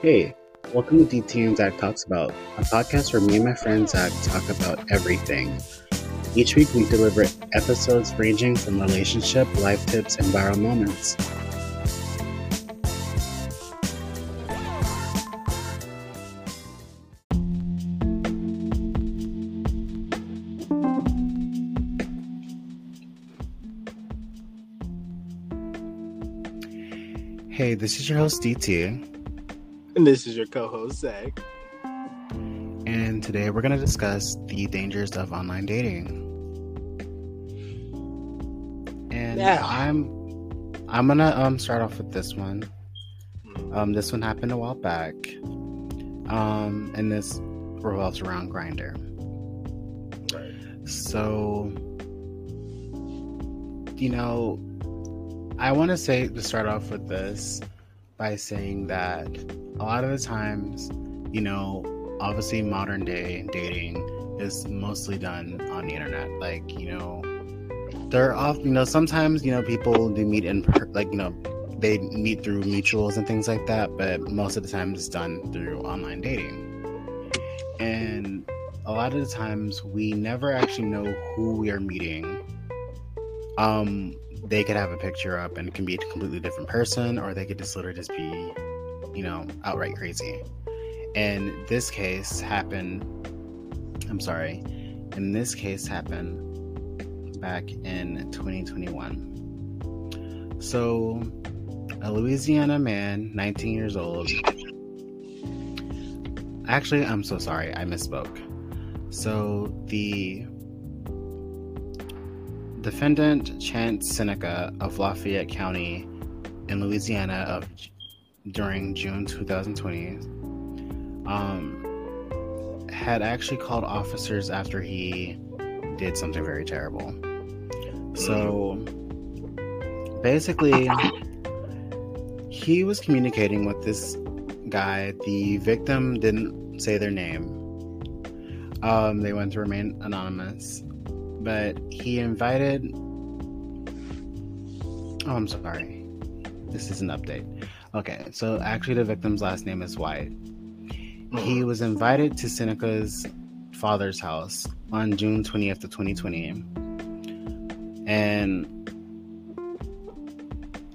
Hey, welcome to DT and Zach Talks About, a podcast where me and my friend Zach talk about everything. Each week we deliver episodes ranging from relationship, life tips, and viral moments. Hey, this is your host DT. And this is your co host, Zach. And today we're going to discuss the dangers of online dating. And yeah. I'm I'm gonna um start off with this one. Um, this one happened a while back. Um, and this revolves around Grindr. Right. So, you know, I want to say to start off with this by saying that a lot of the times, you know, obviously modern day dating is mostly done on the internet. Like, you know, there are often, you know, sometimes, you know, people do meet in, like, you know, they meet through mutuals and things like that, but most of the time it's done through online dating. And a lot of the times we never actually know who we are meeting. Um, they could have a picture up and it can be a completely different person, or they could just literally just be, you know, outright crazy. And this case happened, I'm sorry, in this case happened back in 2021. So, a Louisiana man, 19 years old. Actually, I'm so sorry, I misspoke. So, the Defendant Chance Seneca of Lafayette County in Louisiana of during June 2020 um, had actually called officers after he did something very terrible. So basically, he was communicating with this guy. The victim didn't say their name. Um, they went to remain anonymous but he invited. Oh, I'm sorry. This is an update. Okay, so actually, the victim's last name is White. He mm-hmm. was invited to Seneca's father's house on June 20th of 2020. And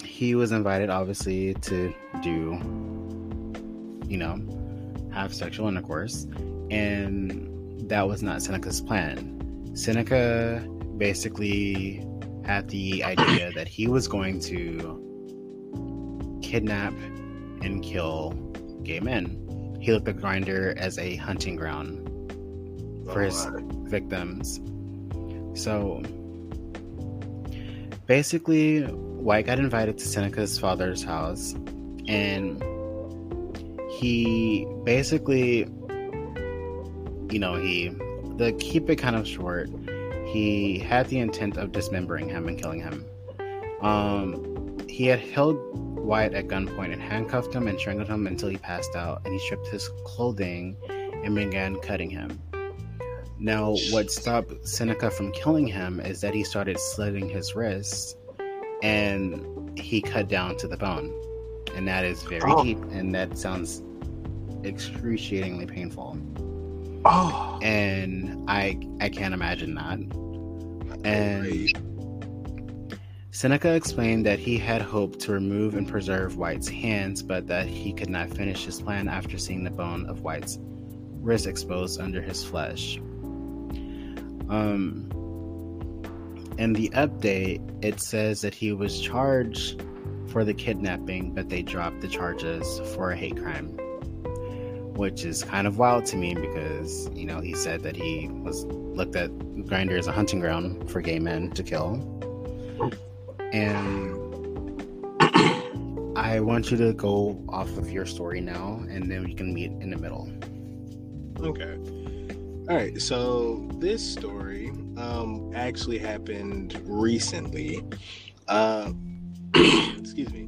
he was invited, obviously, to do, you know, have sexual intercourse. And that was not Seneca's plan. Seneca basically had the idea that he was going to kidnap and kill gay men. He looked at Grindr as a hunting ground for his victims. So basically, White got invited to Seneca's father's house, and he basically, you know, he the keep it kind of short, he had the intent of dismembering him and killing him. Um, he had held White at gunpoint and handcuffed him and strangled him until he passed out, and he stripped his clothing and began cutting him. Now, what stopped Seneca from killing him is that he started slitting his wrists and he cut down to the bone. And that is very oh. deep, and that sounds excruciatingly painful. Oh. And I I can't imagine that. And Seneca explained that he had hoped to remove and preserve White's hands, but that he could not finish his plan after seeing the bone of White's wrist exposed under his flesh. Um, in the update, it says that he was charged for the kidnapping, but they dropped the charges for a hate crime which is kind of wild to me because you know he said that he was looked at Grindr as a hunting ground for gay men to kill, and I want you to go off of your story now, and then we can meet in the middle. Okay. All right. So this story um, actually happened recently. Uh, excuse me.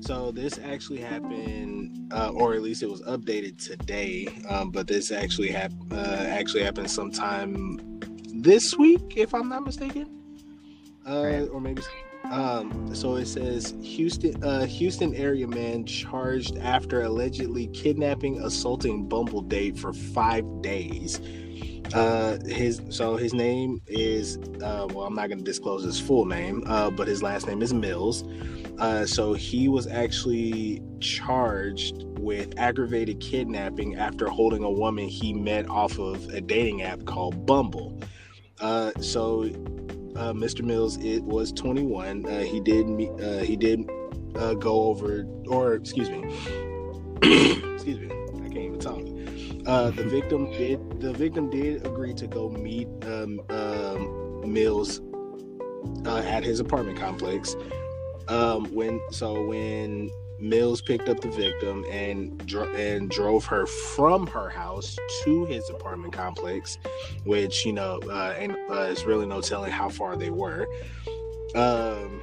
So this actually happened, uh, or at least it was updated today. Um, but this actually happened. Uh, actually happened sometime this week, if I'm not mistaken. Uh, right. Or maybe Um, so it says Houston, uh, Houston area man charged after allegedly kidnapping, assaulting Bumble date for five days. Uh, his so his name is uh, well, I'm not going to disclose his full name, uh, but his last name is Mills. Uh, so he was actually charged with aggravated kidnapping after holding a woman he met off of a dating app called Bumble. Uh, so uh, Mr. Mills it was 21. Uh, he did meet, uh, he did uh, go over or excuse me, excuse me, I can't even talk. Uh, the victim did the victim did agree to go meet um, um, Mills uh, at his apartment complex. Um, when so when Mills picked up the victim and dro- and drove her from her house to his apartment complex, which you know, uh, and uh, it's really no telling how far they were. Um,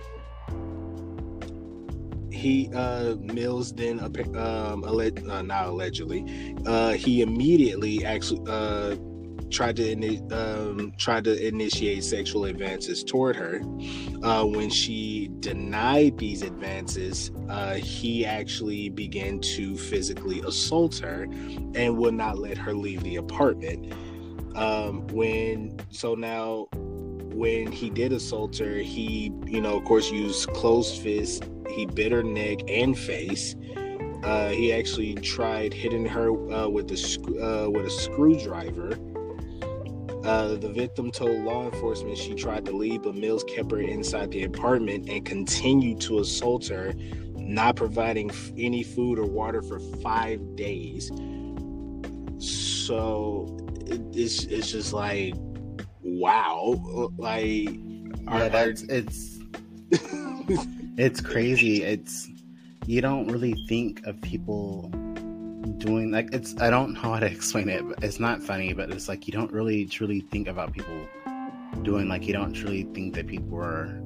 he uh, Mills then um, alleged, uh, not allegedly, uh, he immediately actually uh, tried to um, tried to initiate sexual advances toward her. Uh, when she denied these advances, uh, he actually began to physically assault her and would not let her leave the apartment. Um, when so now when he did assault her, he you know of course used closed fists. He bit her neck and face. Uh, he actually tried hitting her uh, with a uh, with a screwdriver. Uh, the victim told law enforcement she tried to leave, but Mills kept her inside the apartment and continued to assault her, not providing any food or water for five days. So it, it's it's just like, wow, like yeah, that's it's it's crazy. It's you don't really think of people doing like it's I don't know how to explain it, but it's not funny, but it's like you don't really truly think about people doing like you don't truly think that people are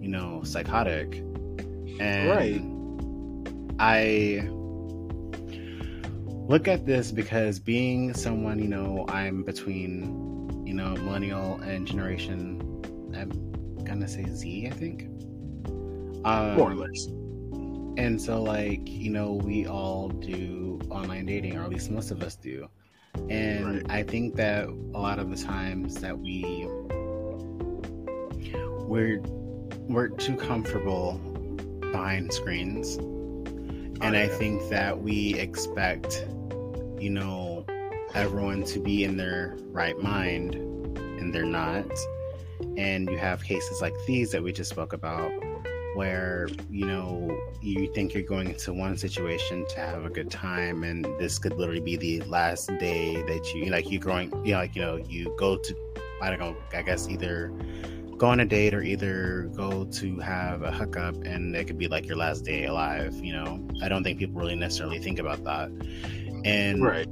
you know psychotic. And right i look at this because being someone you know i'm between you know millennial and generation i'm gonna say z i think. Um, more or less. and so like you know we all do online dating or at least most of us do and right. i think that a lot of the times that we we're we're too comfortable behind screens oh, and oh, yeah. i think that we expect you know everyone to be in their right mind and they're not and you have cases like these that we just spoke about where you know you think you're going into one situation to have a good time and this could literally be the last day that you like you growing you know like you know you go to i don't know i guess either go on a date or either go to have a hookup and it could be like your last day alive you know? I don't think people really necessarily think about that. And right.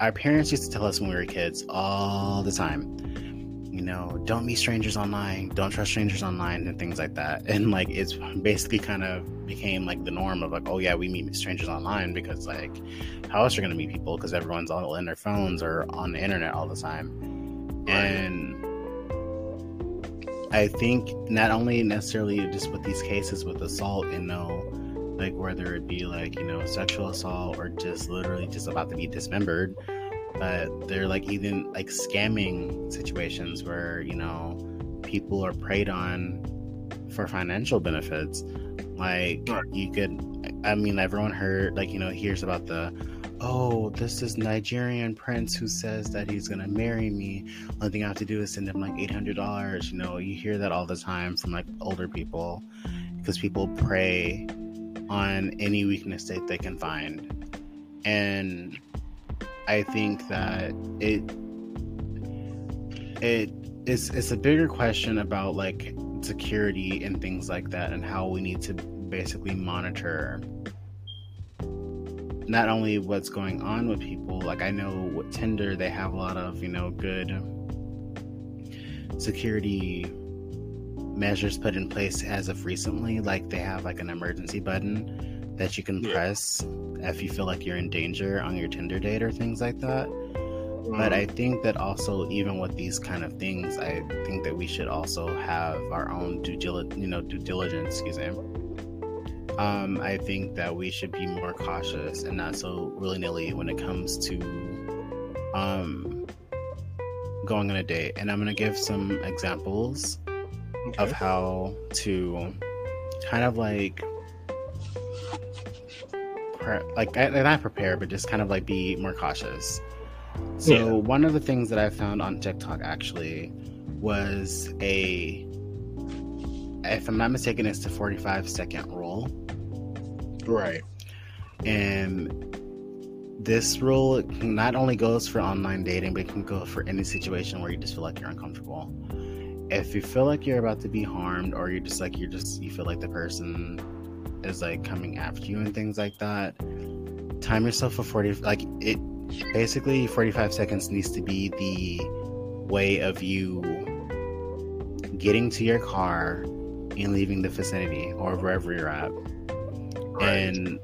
our parents used to tell us when we were kids all the time you know, don't meet strangers online, don't trust strangers online, and things like that. And like, it's basically kind of became like the norm of like, oh yeah, we meet strangers online because like, how else are gonna meet people? Because everyone's all in their phones or on the internet all the time. Right. And I think not only necessarily just with these cases with assault, you know, like whether it be like you know sexual assault or just literally just about to be dismembered but they're like even like scamming situations where you know people are preyed on for financial benefits. Like you could i mean everyone heard like you know hears about the oh this is nigerian prince who says that he's gonna marry me. Only thing i have to do is send him like $800 you know you hear that all the time from like older people because people prey on any weakness that they can find. And I think that it it it's it's a bigger question about like security and things like that and how we need to basically monitor not only what's going on with people like i know with tinder they have a lot of you know good security measures put in place as of recently like they have like an emergency button that you can yeah. press if you feel like you're in danger on your Tinder date or things like that. But I think that also, even with these kind of things, I think that we should also have our own due diligence, you know, due diligence. Excuse me. Um, I think that we should be more cautious and not so willy nilly when it comes to um, going on a date. And I'm gonna give some examples Okay. of how to kind of like like I- not prepare but just kind of like be more cautious so Yeah. one of the things that i found on tiktok actually was a if i'm not mistaken it's the 45 second rule Right. and this rule not only goes for online dating but it can go for any situation where you just feel like you're uncomfortable if you feel like you're about to be harmed or you're just like you're just you feel like the person is like coming after you and things like that time yourself for 40 like it basically 45 seconds needs to be the way of you getting to your car and leaving the vicinity or wherever you're at and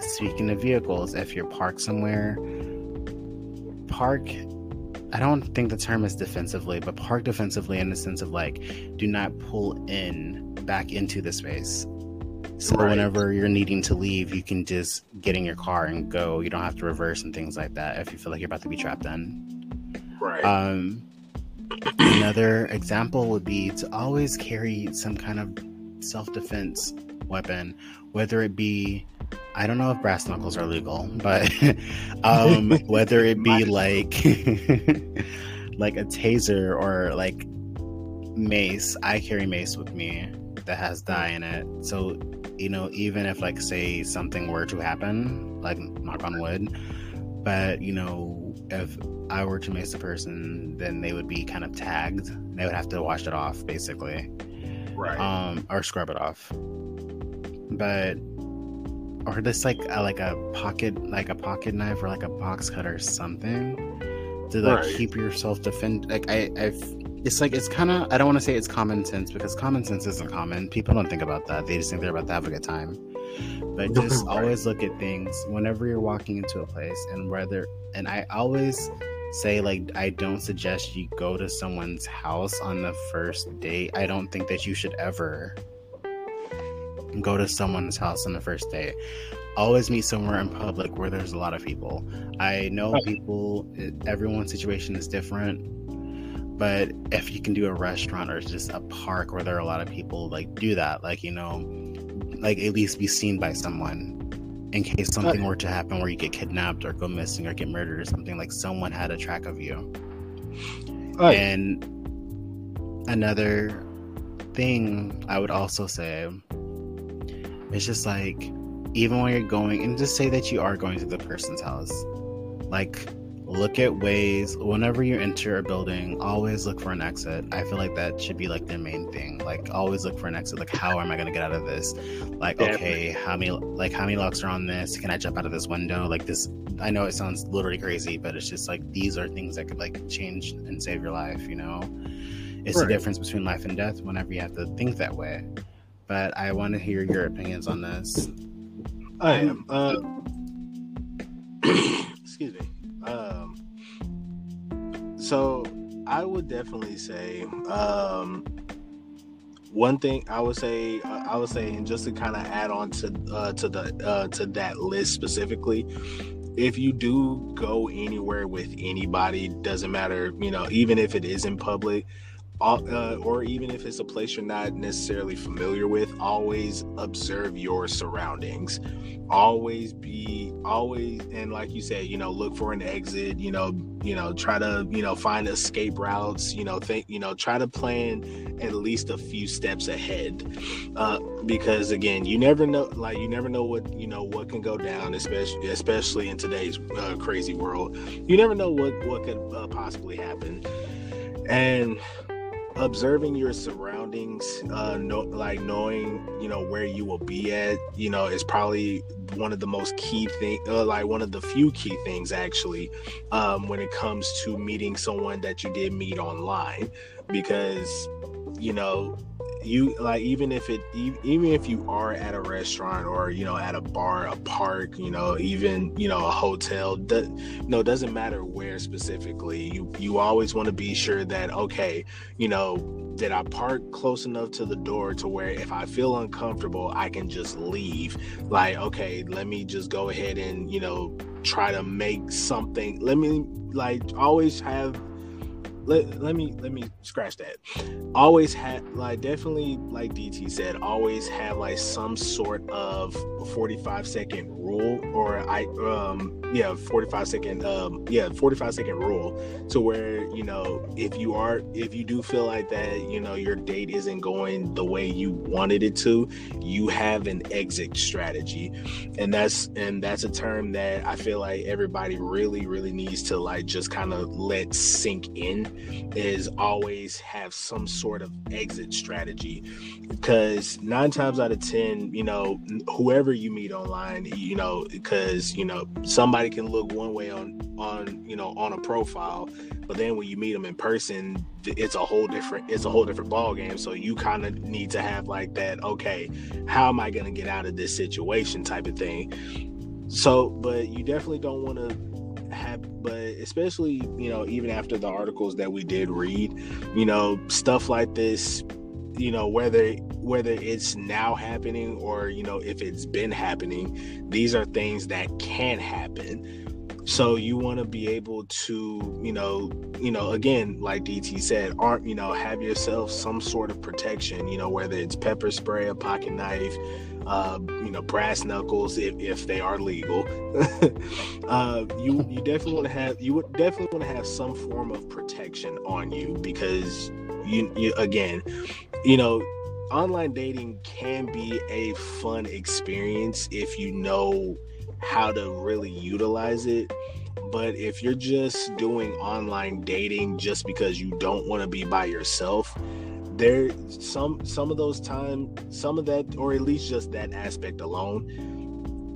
speaking of vehicles, if you're parked somewhere, park. I don't think the term is defensively, but park defensively in the sense of like, do not pull in back into the space. So Right. whenever you're needing to leave, you can just get in your car and go. You don't have to reverse and things like that if you feel like you're about to be trapped in. right. Um, another example would be to always carry some kind of self defense weapon, whether it be I don't know if brass knuckles are legal, but um, whether it be like like a taser or like mace. I carry mace with me that has dye in it, so you know even if like say something were to happen, like knock on wood, but you know if I were to mace a person, then they would be kind of tagged. They would have to wash it off, basically, right. um, or scrub it off. But or just like a, like a pocket, like a pocket knife or like a box cutter or something to like Right. keep yourself defend. Like I, I've, it's like it's kind of. I don't want to say it's common sense because common sense isn't common. People don't think about that. They just think they're about to have a good time. But just Right. always look at things whenever you're walking into a place and whether and I always say like I don't suggest you go to someone's house on the first date. I don't think that you should ever go to someone's house on the first date. Always meet somewhere in public where there's a lot of people. I know people eh, everyone's situation is different. But if you can do a restaurant or just a park where there are a lot of people, like do that. Like, you know, like at least be seen by someone in case something were to happen where you get kidnapped or go missing or get murdered or something like someone had a track of you and another thing i would also say is just like even when you're going and just say that you are going to the person's house like look at ways whenever you enter a building always look for an exit. I feel like that should be like the main thing. Like always look for an exit. Like how am i going to get out of this? Like okay how many like how many locks are on this? Can i jump out of this window? Like this i know it sounds literally crazy but it's just like these are things that could like change and save your life you know? It's Right. the difference between life and death whenever you have to think that way. But i want to hear your opinions on this. I am. Uh, excuse me. Um, so I would definitely say um, one thing. I would say. Uh, I would say, and just to kind of add on to uh, to the uh, to that list specifically. If you do go anywhere with anybody, doesn't matter, you know, even if it is in public, uh, or even if it's a place you're not necessarily familiar with, always observe your surroundings. Always be always and like you said, you know, look for an exit. You know, you know, try to you know find escape routes. You know, think you know, try to plan at least a few steps ahead, uh, because again, you never know. Like you never know what you know what can go down, especially especially in today's uh, crazy world. You never know what what could uh, possibly happen, and observing your surroundings uh like knowing you know where you will be at you know is probably one of the most key thing uh, like one of the few key things actually um when it comes to meeting someone that you did meet online. Because you know you like even if it even if you are at a restaurant or you know at a bar a park you know even you know a hotel do, no doesn't matter where specifically. You you always want to be sure that okay you know did i park close enough to the door to where if i feel uncomfortable i can just leave? Like okay let me just go ahead and you know try to make something let me like always have let, let me let me scratch that. Always had like definitely like dt said always have like some sort of 45 second rule or i um yeah 45 second um yeah 45 second rule to where you know if you are if you do feel like that you know your date isn't going the way you wanted it to you have an exit strategy. And that's and that's a term that i feel like everybody really really needs to like just kind of let sink in is always have some sort of exit strategy. Because nine times out of ten you know whoever you meet online you know because you know somebody can look one way on on you know on a profile but then when you meet them in person it's a whole different it's a whole different ball game so you kind of need to have like that okay how am i going to get out of this situation type of thing. So but you definitely don't want to have but especially you know even after the articles that we did read you know stuff like this you know whether whether it's now happening or you know if it's been happening these are things that can happen so you want to be able to you know you know again like dt said aren't you know have yourself some sort of protection you know whether it's pepper spray a pocket knife uh, you know, brass knuckles if, if they are legal. uh, you you definitely want to have you would definitely want to have some form of protection on you because you, you again, you know, online dating can be a fun experience if you know how to really utilize it. But if you're just doing online dating just because you don't want to be by yourself, there some some of those time some of that or at least just that aspect alone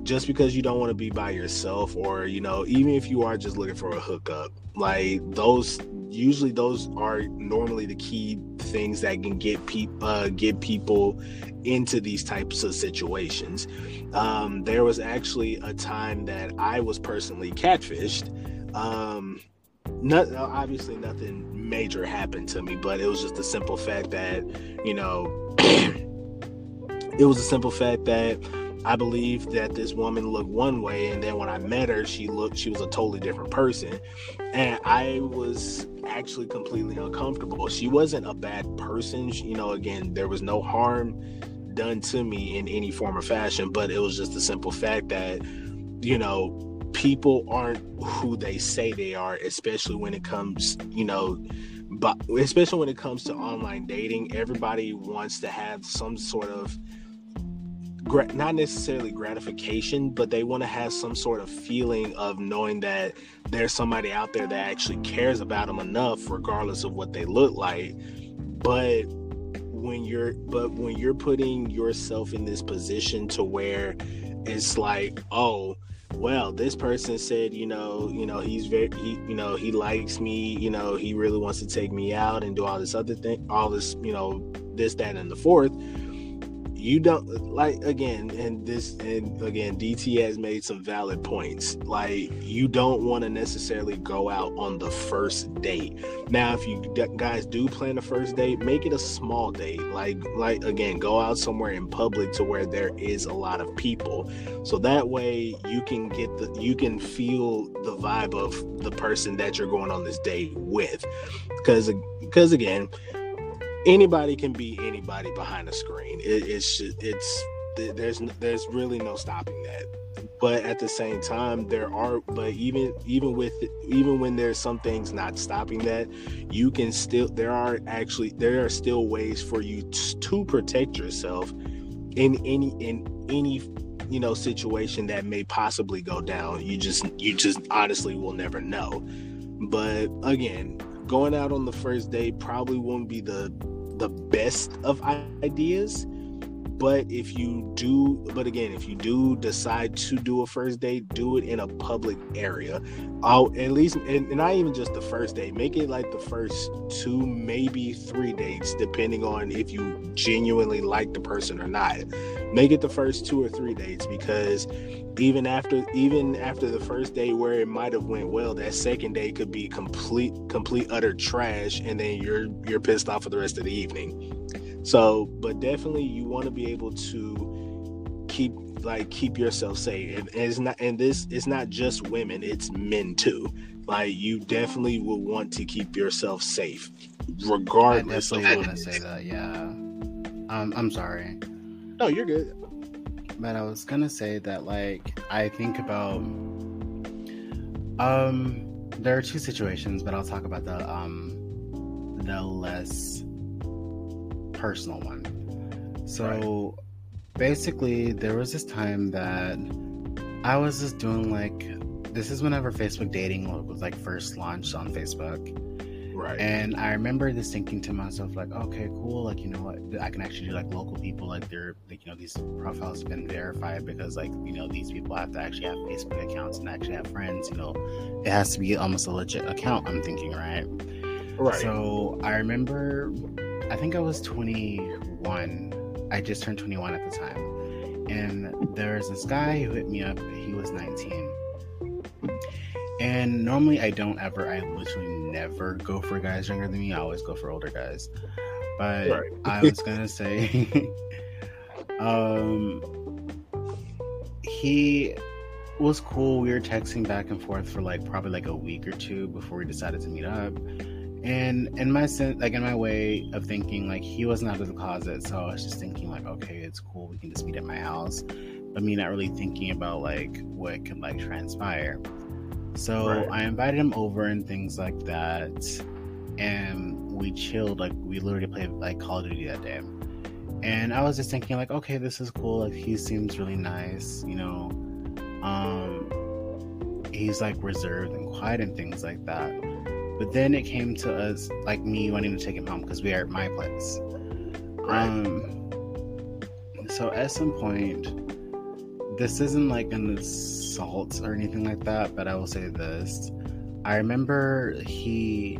just because you don't want to be by yourself or you know even if you are just looking for a hookup like those usually those are normally the key things that can get people uh, get people into these types of situations. Um, there was actually a time that i was personally catfished. Um, not obviously nothing major happened to me, but it was just the simple fact that, you know, it was a simple fact that I believed that this woman looked one way, and then when I met her, she looked she was a totally different person, and I was actually completely uncomfortable. She wasn't a bad person, you know. Again, there was no harm done to me in any form or fashion, but it was just the simple fact that, you know, people aren't who they say they are, especially when it comes, you know, but especially when it comes to online dating. Everybody wants to have some sort of not necessarily gratification, but they want to have some sort of feeling of knowing that there's somebody out there that actually cares about them enough, regardless of what they look like. But when you're, but when you're putting yourself in this position to where it's like, oh, well this person said you know you know he's very he, you know he likes me you know he really wants to take me out and do all this other thing all this you know this that and the fourth you don't like again and this and again dt has made some valid points. Like you don't want to necessarily go out on the first date. Now if you guys do plan a first date make it a small date. Like like again go out somewhere in public to where there is a lot of people. So that way you can get the you can feel the vibe of the person that you're going on this date with. Because because again anybody can be anybody behind the screen. It, it's it's there's there's really no stopping that. But at the same time, there are but even even with even when there's some things not stopping that, you can still there are actually there are still ways for you to protect yourself in any in any you know situation that may possibly go down. You just you just honestly will never know. But again, going out on the first day probably won't be the the best of ideas but if you do, but again, if you do decide to do a first date, do it in a public area. I'll at least, and, and not even just the first date, make it like the first two, maybe three dates, depending on if you genuinely like the person or not. Make it the first two or three dates because even after even after the first day where it might have went well that second day could be complete complete utter trash and then you're you're pissed off for the rest of the evening so, but definitely you want to be able to keep like keep yourself safe. And, and it's not and this it's not just women, it's men too. Like you definitely will want to keep yourself safe regardless I definitely want to say that, yeah. Um I'm sorry. No, you're good. But I was gonna say that like I think about um there are two situations, but I'll talk about the um the less personal one. So right. basically, there was this time that I was just doing like this is whenever Facebook dating was like first launched on Facebook. Right. And I remember just thinking to myself, like, okay, cool. Like, you know what? I can actually do like local people, like they're, like, you know, these profiles have been verified because, like, you know, these people have to actually have Facebook accounts and actually have friends. You know, it has to be almost a legit account. I'm thinking, right? Right. So I remember I think I was 21. I just turned 21 at the time. And there was this guy who hit me up. He was 19. And normally I don't ever, I literally never go for guys younger than me. I always go for older guys. But right. I was going to say, um, he was cool. We were texting back and forth for like probably like a week or two before we decided to meet up and in my sense like in my way of thinking like he wasn't out of the closet so i was just thinking like okay it's cool we can just meet at my house. But me not really thinking about like what could like transpire. So right. i invited him over and things like that and we chilled like we literally played like call of duty that day. And i was just thinking like okay this is cool like he seems really nice you know um he's like reserved and quiet and things like that but then it came to us like me wanting to take him home because we are at my place. Right. Um, so at some point, this isn't like an assault or anything like that, but I will say this. I remember he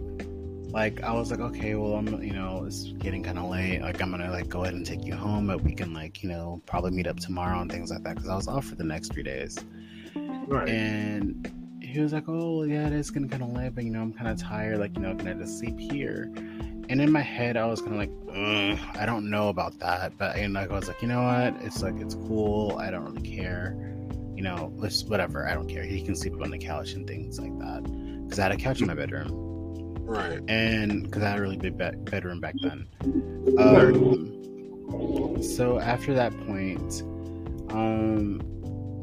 like I was like, okay, well I'm you know, it's getting kinda late. Like I'm gonna like go ahead and take you home, but we can like, you know, probably meet up tomorrow and things like that because I was off for the next three days. Right. And he was like, "Oh, yeah, it is gonna kind of late, but you know, I'm kind of tired. Like, you know, can I just sleep here?" And in my head, I was kind of like, "I don't know about that," but and like, I was like, "You know what? It's like it's cool. I don't really care. You know, let's whatever. I don't care. He can sleep on the couch and things like that because I had a couch in my bedroom." Right. And because I had a really big be- bedroom back then. Um, so after that point, um,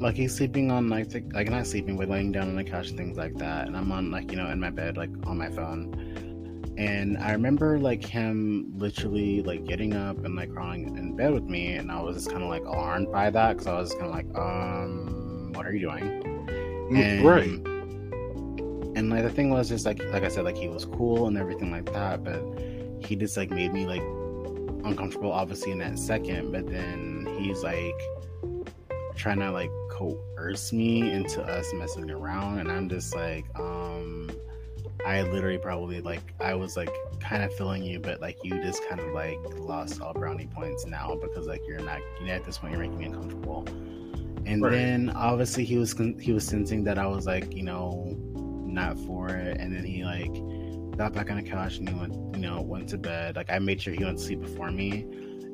like he's sleeping on like the, like not sleeping but laying down on the couch and things like that. And i'm on like you know in my bed like on my phone. And i remember like him literally like getting up and like crawling in bed with me. And i was just kind of like alarmed by that because i was kind of like um what are you doing? Mm, and, right and like the thing was just like like i said like he was cool and everything like that but he just like made me like uncomfortable obviously in that second. But then he's like trying to like coerce me into us messing around and i'm just like um i literally probably like i was like kind of feeling you but like you just kind of like lost all brownie points now because like you're not you know at this point you're making me uncomfortable. And right. then obviously he was he was sensing that i was like you know not for it and then he like got back on the couch and he went you know went to bed. Like i made sure he went to sleep before me.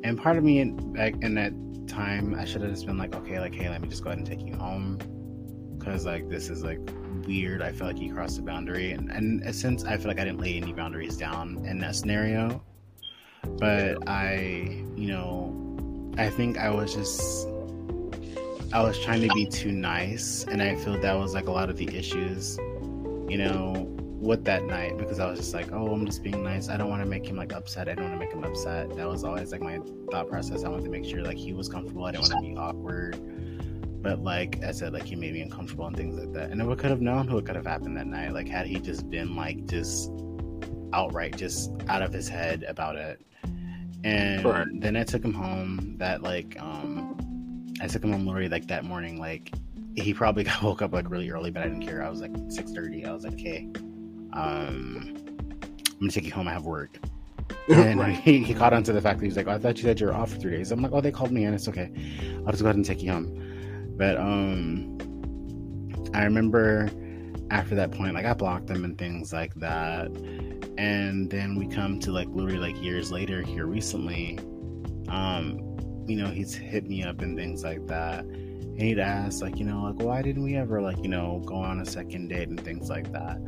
And part of me in, back in that time, I should have just been like, okay, like, hey, let me just go ahead and take you home. Cause like this is like weird. I feel like you crossed the boundary. And, and since I feel like I didn't lay any boundaries down in that scenario, but I, you know, I think I was just, I was trying to be too nice. And I feel that was like a lot of the issues, you know, with that night because I was just like, oh, I'm just being nice. I don't want to make him like upset. I don't want to make him upset. That was always like my thought process. I wanted to make sure like he was comfortable. I didn't want to be awkward. But like I said, like he made me uncomfortable and things like that. And we could have known what could have happened that night. Like had he just been like just outright just out of his head about it. And then I took him home. That like, um, I took him home literally like that morning. Like, he probably got woke up like really early, but I didn't care. I was like six thirty. I was like, okay, um, I'm gonna take you home. I have work. And right. he, he caught on to the fact that he's like, oh, I thought you said you're off for three days. I'm like, oh, they called me and it's okay. I'll just go ahead and take you home. But um, I remember after that point, like I blocked them and things like that. And then we come to like literally like years later here recently. Um, you know, he's hit me up and things like that. He'd ask, like, you know, like, why didn't we ever, like, you know, go on a second date and things like that?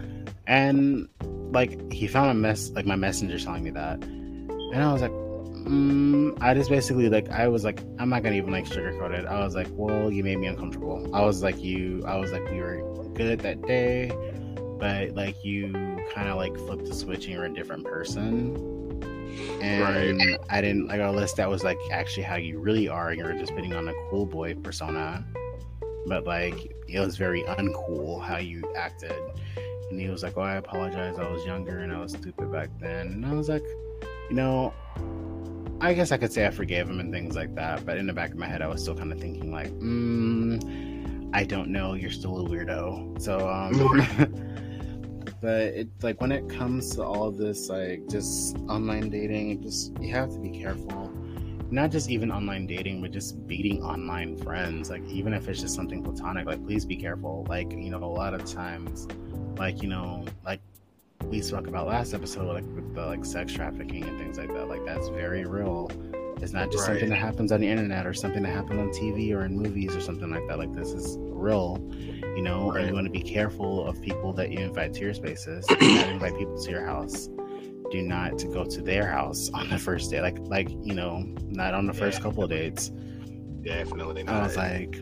And, like, he found a mess, like, my messenger telling me that. And I was like, mm, I just basically, like, I was like, I'm not gonna even, like, sugarcoat it. I was like, well, you made me uncomfortable. I was like, you, I was like, we were good that day, but, like, you kind of, like, flipped the switch and you're a different person and right. I didn't like unless that was like actually how you really are. And you're just putting on a cool boy persona, but like it was very uncool how you acted. And he was like, "Oh, I apologize. I was younger and I was stupid back then." And I was like, you know, I guess I could say I forgave him and things like that. But in the back of my head, I was still kind of thinking like, mm, I don't know. You're still a weirdo. So um. but it like when it comes to all of this like just online dating just you have to be careful. Not just even online dating but just beating online friends. Like even if it's just something platonic like please be careful. Like you know a lot of times like you know like we spoke about last episode like with the like sex trafficking and things like that. Like that's very real. It's not just right. something that happens on the internet or something that happens on tv or in movies or something like that. Like this is real you know, right. and you want to be careful of people that you invite to your spaces. invite people to your house. Do not go to their house on the first day, like like you know, not on the yeah. first couple of dates. Definitely not. I was like,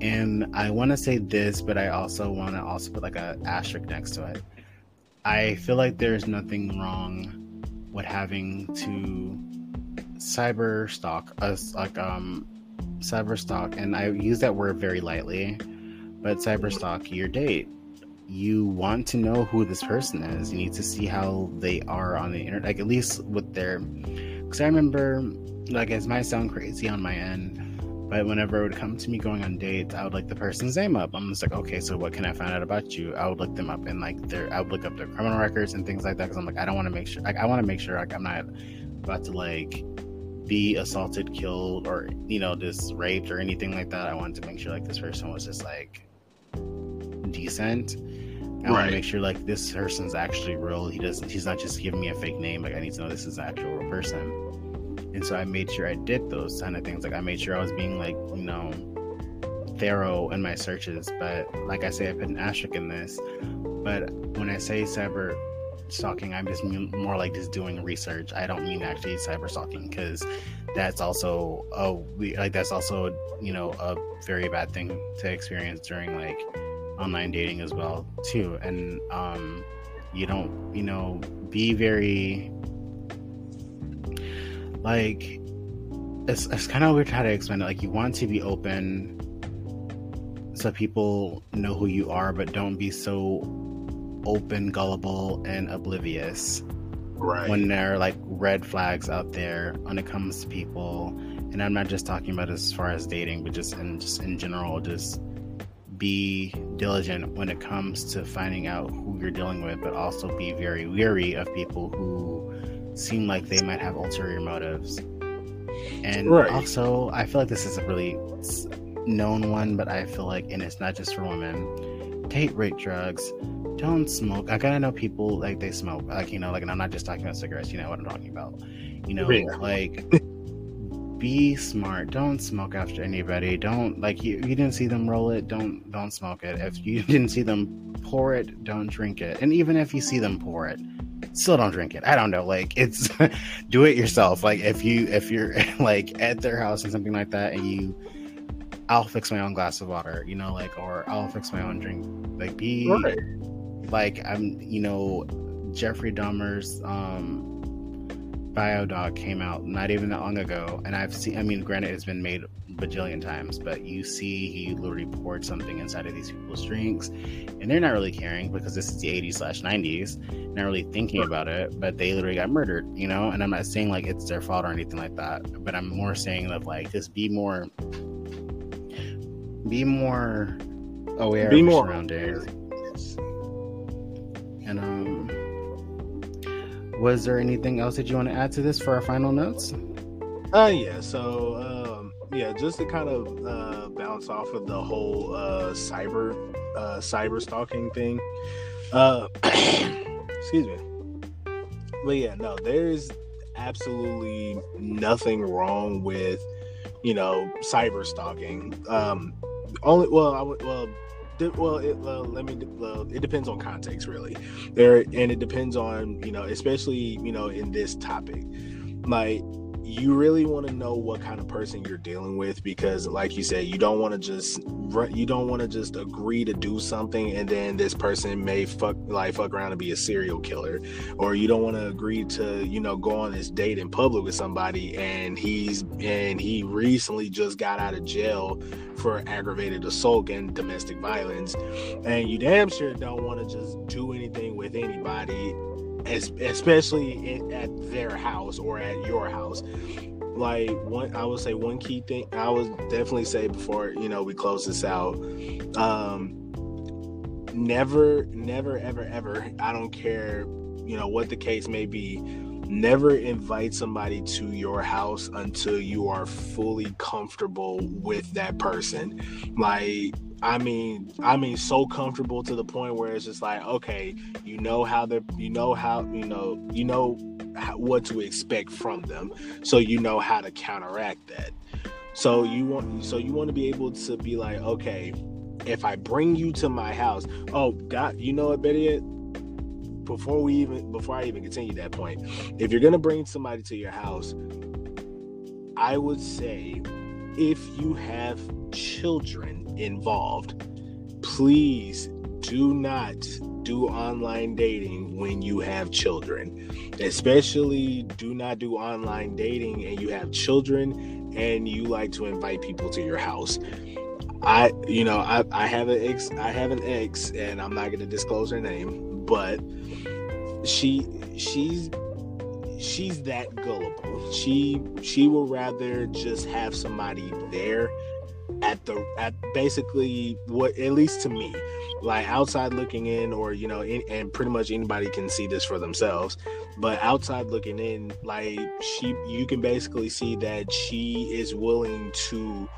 and I want to say this, but I also want to also put like a asterisk next to it. I feel like there's nothing wrong with having to cyber stalk us, like um, cyber stalk, and I use that word very lightly but cyberstalk your date. You want to know who this person is. You need to see how they are on the internet, like at least with their. Because I remember, like, it might sound crazy on my end, but whenever it would come to me going on dates, I would look the person's name up. I'm just like, okay, so what can I find out about you? I would look them up and like their, I would look up their criminal records and things like that. Because I'm like, I don't want to make sure, like, I want to make sure, like, I'm not about to like be assaulted, killed, or you know, just raped or anything like that. I wanted to make sure like this person was just like decent. I right. want to make sure like this person's actually real. He doesn't. He's not just giving me a fake name. Like I need to know this is an actual real person. And so I made sure I did those kind of things. Like I made sure I was being like you know thorough in my searches. But like I say, I put an asterisk in this. But when I say cyber stalking, I'm just more like just doing research. I don't mean actually cyber stalking because that's also a like that's also you know a very bad thing to experience during like online dating as well too. And um you don't you know be very like it's, it's kind of weird how to explain it. Like you want to be open so people know who you are but don't be so open gullible and oblivious right. when there are like red flags out there when it comes to people. And i'm not just talking about as far as dating but just in just in general just be diligent when it comes to finding out who you're dealing with, but also be very weary of people who seem like they might have ulterior motives. And right. also, I feel like this is a really known one, but I feel like, and it's not just for women, date rape drugs. Don't smoke. I gotta know people like they smoke, like you know, like, and I'm not just talking about cigarettes. You know what I'm talking about. You know, yeah. like be smart. Don't smoke after anybody. Don't like you, you didn't see them roll it, don't don't smoke it. If you didn't see them pour it, don't drink it. And even if you see them pour it, still don't drink it. I don't know. Like it's do it yourself. Like if you if you're like at their house and something like that and you I'll fix my own glass of water, you know, like or I'll fix my own drink. Like be right. like I'm you know, Jeffrey Dahmer's um Biodoc came out not even that long ago, and I've seen. I mean, granted, it's been made bajillion times, but you see he literally poured something inside of these people's drinks, and they're not really caring because this is the 80s slash 90s, not really thinking about it, but they literally got murdered, you know. And I'm not saying like it's their fault or anything like that, but I'm more saying of like just be more, be more aware be of more surroundings. And um, was there anything else that you want to add to this for our final notes? Uh, yeah. So, um, yeah, just to kind of uh, bounce off of the whole uh, cyber uh, cyber stalking thing. Uh, excuse me. But yeah, no, there's absolutely nothing wrong with you know cyber stalking. Um, only well, I would well well, it, well, let me. Well, it depends on context, really. There, and it depends on you know, especially you know, in this topic, like you really want to know what kind of person you're dealing with because like you said you don't want to just you don't want to just agree to do something and then this person may fuck like fuck around and be a serial killer. Or you don't want to agree to you know go on this date in public with somebody and he's and he recently just got out of jail for aggravated assault and domestic violence. And you damn sure don't want to just do anything with anybody especially in, at their house or at your house. Like one, I would say one key thing. I would definitely say before you know we close this out. Um, never, never, ever, ever. I don't care, you know what the case may be. Never invite somebody to your house until you are fully comfortable with that person. Like I mean, I mean, so comfortable to the point where it's just like, okay, you know how they're, you know how, you know, you know what to expect from them, so you know how to counteract that. So you want, so you want to be able to be like, okay, if I bring you to my house, oh God, you know what, better yet, before we even, before I even continue that point, if you're gonna bring somebody to your house, I would say, if you have children involved. Please do not do online dating when you have children. Especially do not do online dating and you have children and you like to invite people to your house. I you know, I, I have an ex I have an ex and I'm not gonna disclose her name, but she she's she's that gullible. She she will rather just have somebody there at the at basically what at least to me like outside looking in or you know in, and pretty much anybody can see this for themselves but outside looking in like she you can basically see that she is willing to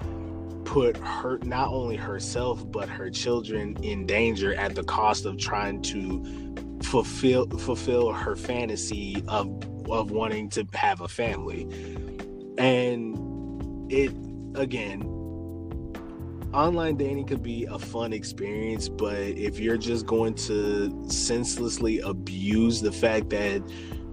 put her not only herself but her children in danger at the cost of trying to fulfill fulfill her fantasy of of wanting to have a family. And it again online dating could be a fun experience, but if you're just going to senselessly abuse the fact that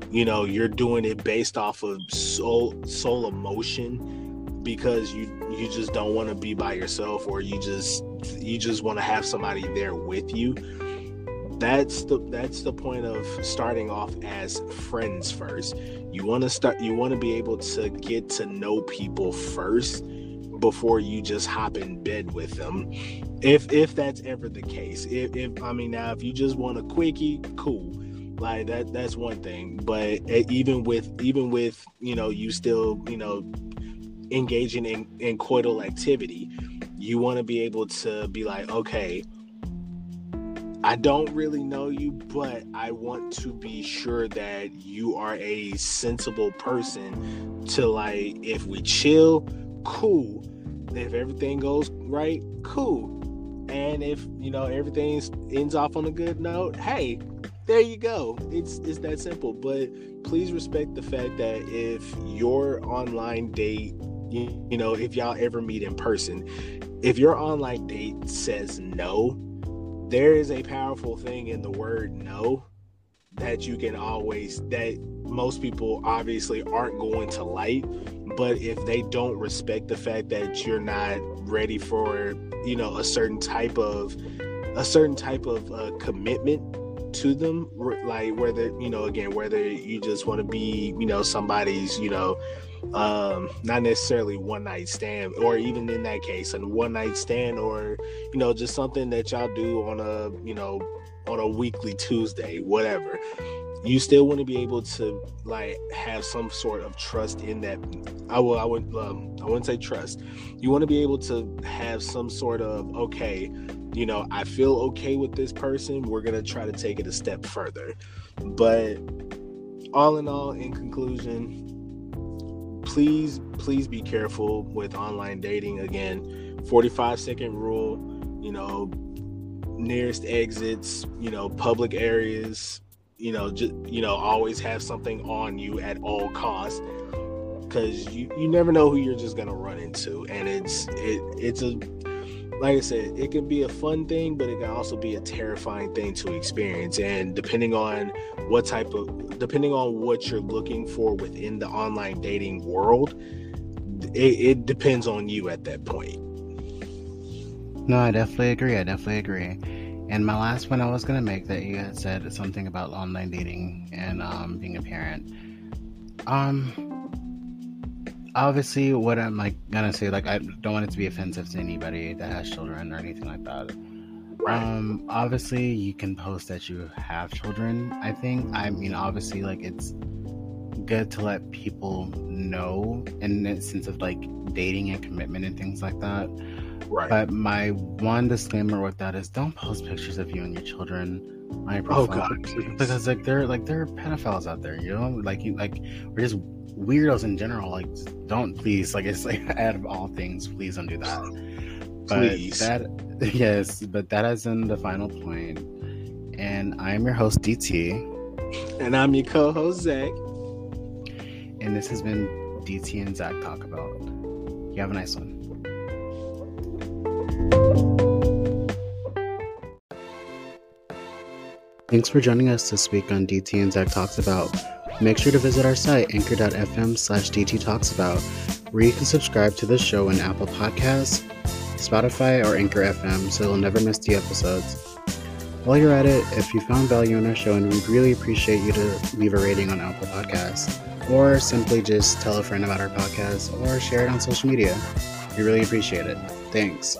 you know you're doing it based off of soul soul emotion because you you just don't want to be by yourself or you just you just want to have somebody there with you that's the that's the point of starting off as friends first. You want to start you want to be able to get to know people first before you just hop in bed with them. If if that's ever the case if, if i mean now if you just want a quickie cool. Like that that's one thing but eh, even with even with you know you still you know engaging in, in coital activity you want to be able to be like okay I don't really know you, but I want to be sure that you are a sensible person to like if we chill, cool. If everything goes right, cool. And if you know everything ends off on a good note, hey, there you go. It's it's that simple. But please respect the fact that if your online date, you, you know, if y'all ever meet in person, if your online date says no, there is a powerful thing in the word no that you can always that most people obviously aren't going to like but if they don't respect the fact that you're not ready for you know a certain type of a certain type of uh, commitment to them like whether you know again whether you just want to be you know somebody's you know um not necessarily one night stand or even in that case a one night stand or you know just something that y'all do on a you know on a weekly tuesday whatever. You still want to be able to like have some sort of trust in that i will i would um, i wouldn't say trust. You want to be able to have some sort of okay you know i feel okay with this person we're gonna try to take it a step further. But all in all in conclusion please please be careful with online dating. Again 45 second rule you know nearest exits you know public areas you know just you know always have something on you at all costs because you you never know who you're just gonna run into. And it's it it's a like I said, it can be a fun thing, but it can also be a terrifying thing to experience. And depending on what type of, depending on what you're looking for within the online dating world, it, it depends on you at that point. No, I definitely agree. I definitely agree. And my last one I was gonna make that you had said something about online dating and um, being a parent. Um, obviously, what I'm like gonna say, like I don't want it to be offensive to anybody that has children or anything like that. Right. Um, obviously, you can post that you have children. I think. I mean, obviously, like it's good to let people know in the sense of like dating and commitment and things like that. Right. But my one disclaimer with that is don't post pictures of you and your children oh, profile oh God, because like they're like there are pedophiles out there. You know, like you like we're just weirdos in general. Like don't please like it's like out of all things, please don't do that. But please. that yes, but that is in the final point. And I am your host DT, and I'm your co-host Zach. And this has been DT and Zach talk about. You have a nice one. Thanks for joining us this week on DT and Zach Talks About. Make sure to visit our site, anchor.fm slash DT Talks About, where you can subscribe to the show in Apple Podcasts, Spotify, or Anchor FM so you'll never miss the episodes. While you're at it, if you found value in our show, and we'd really appreciate you to leave a rating on Apple Podcasts, or simply just tell a friend about our podcast, or share it on social media. We really appreciate it. Thanks.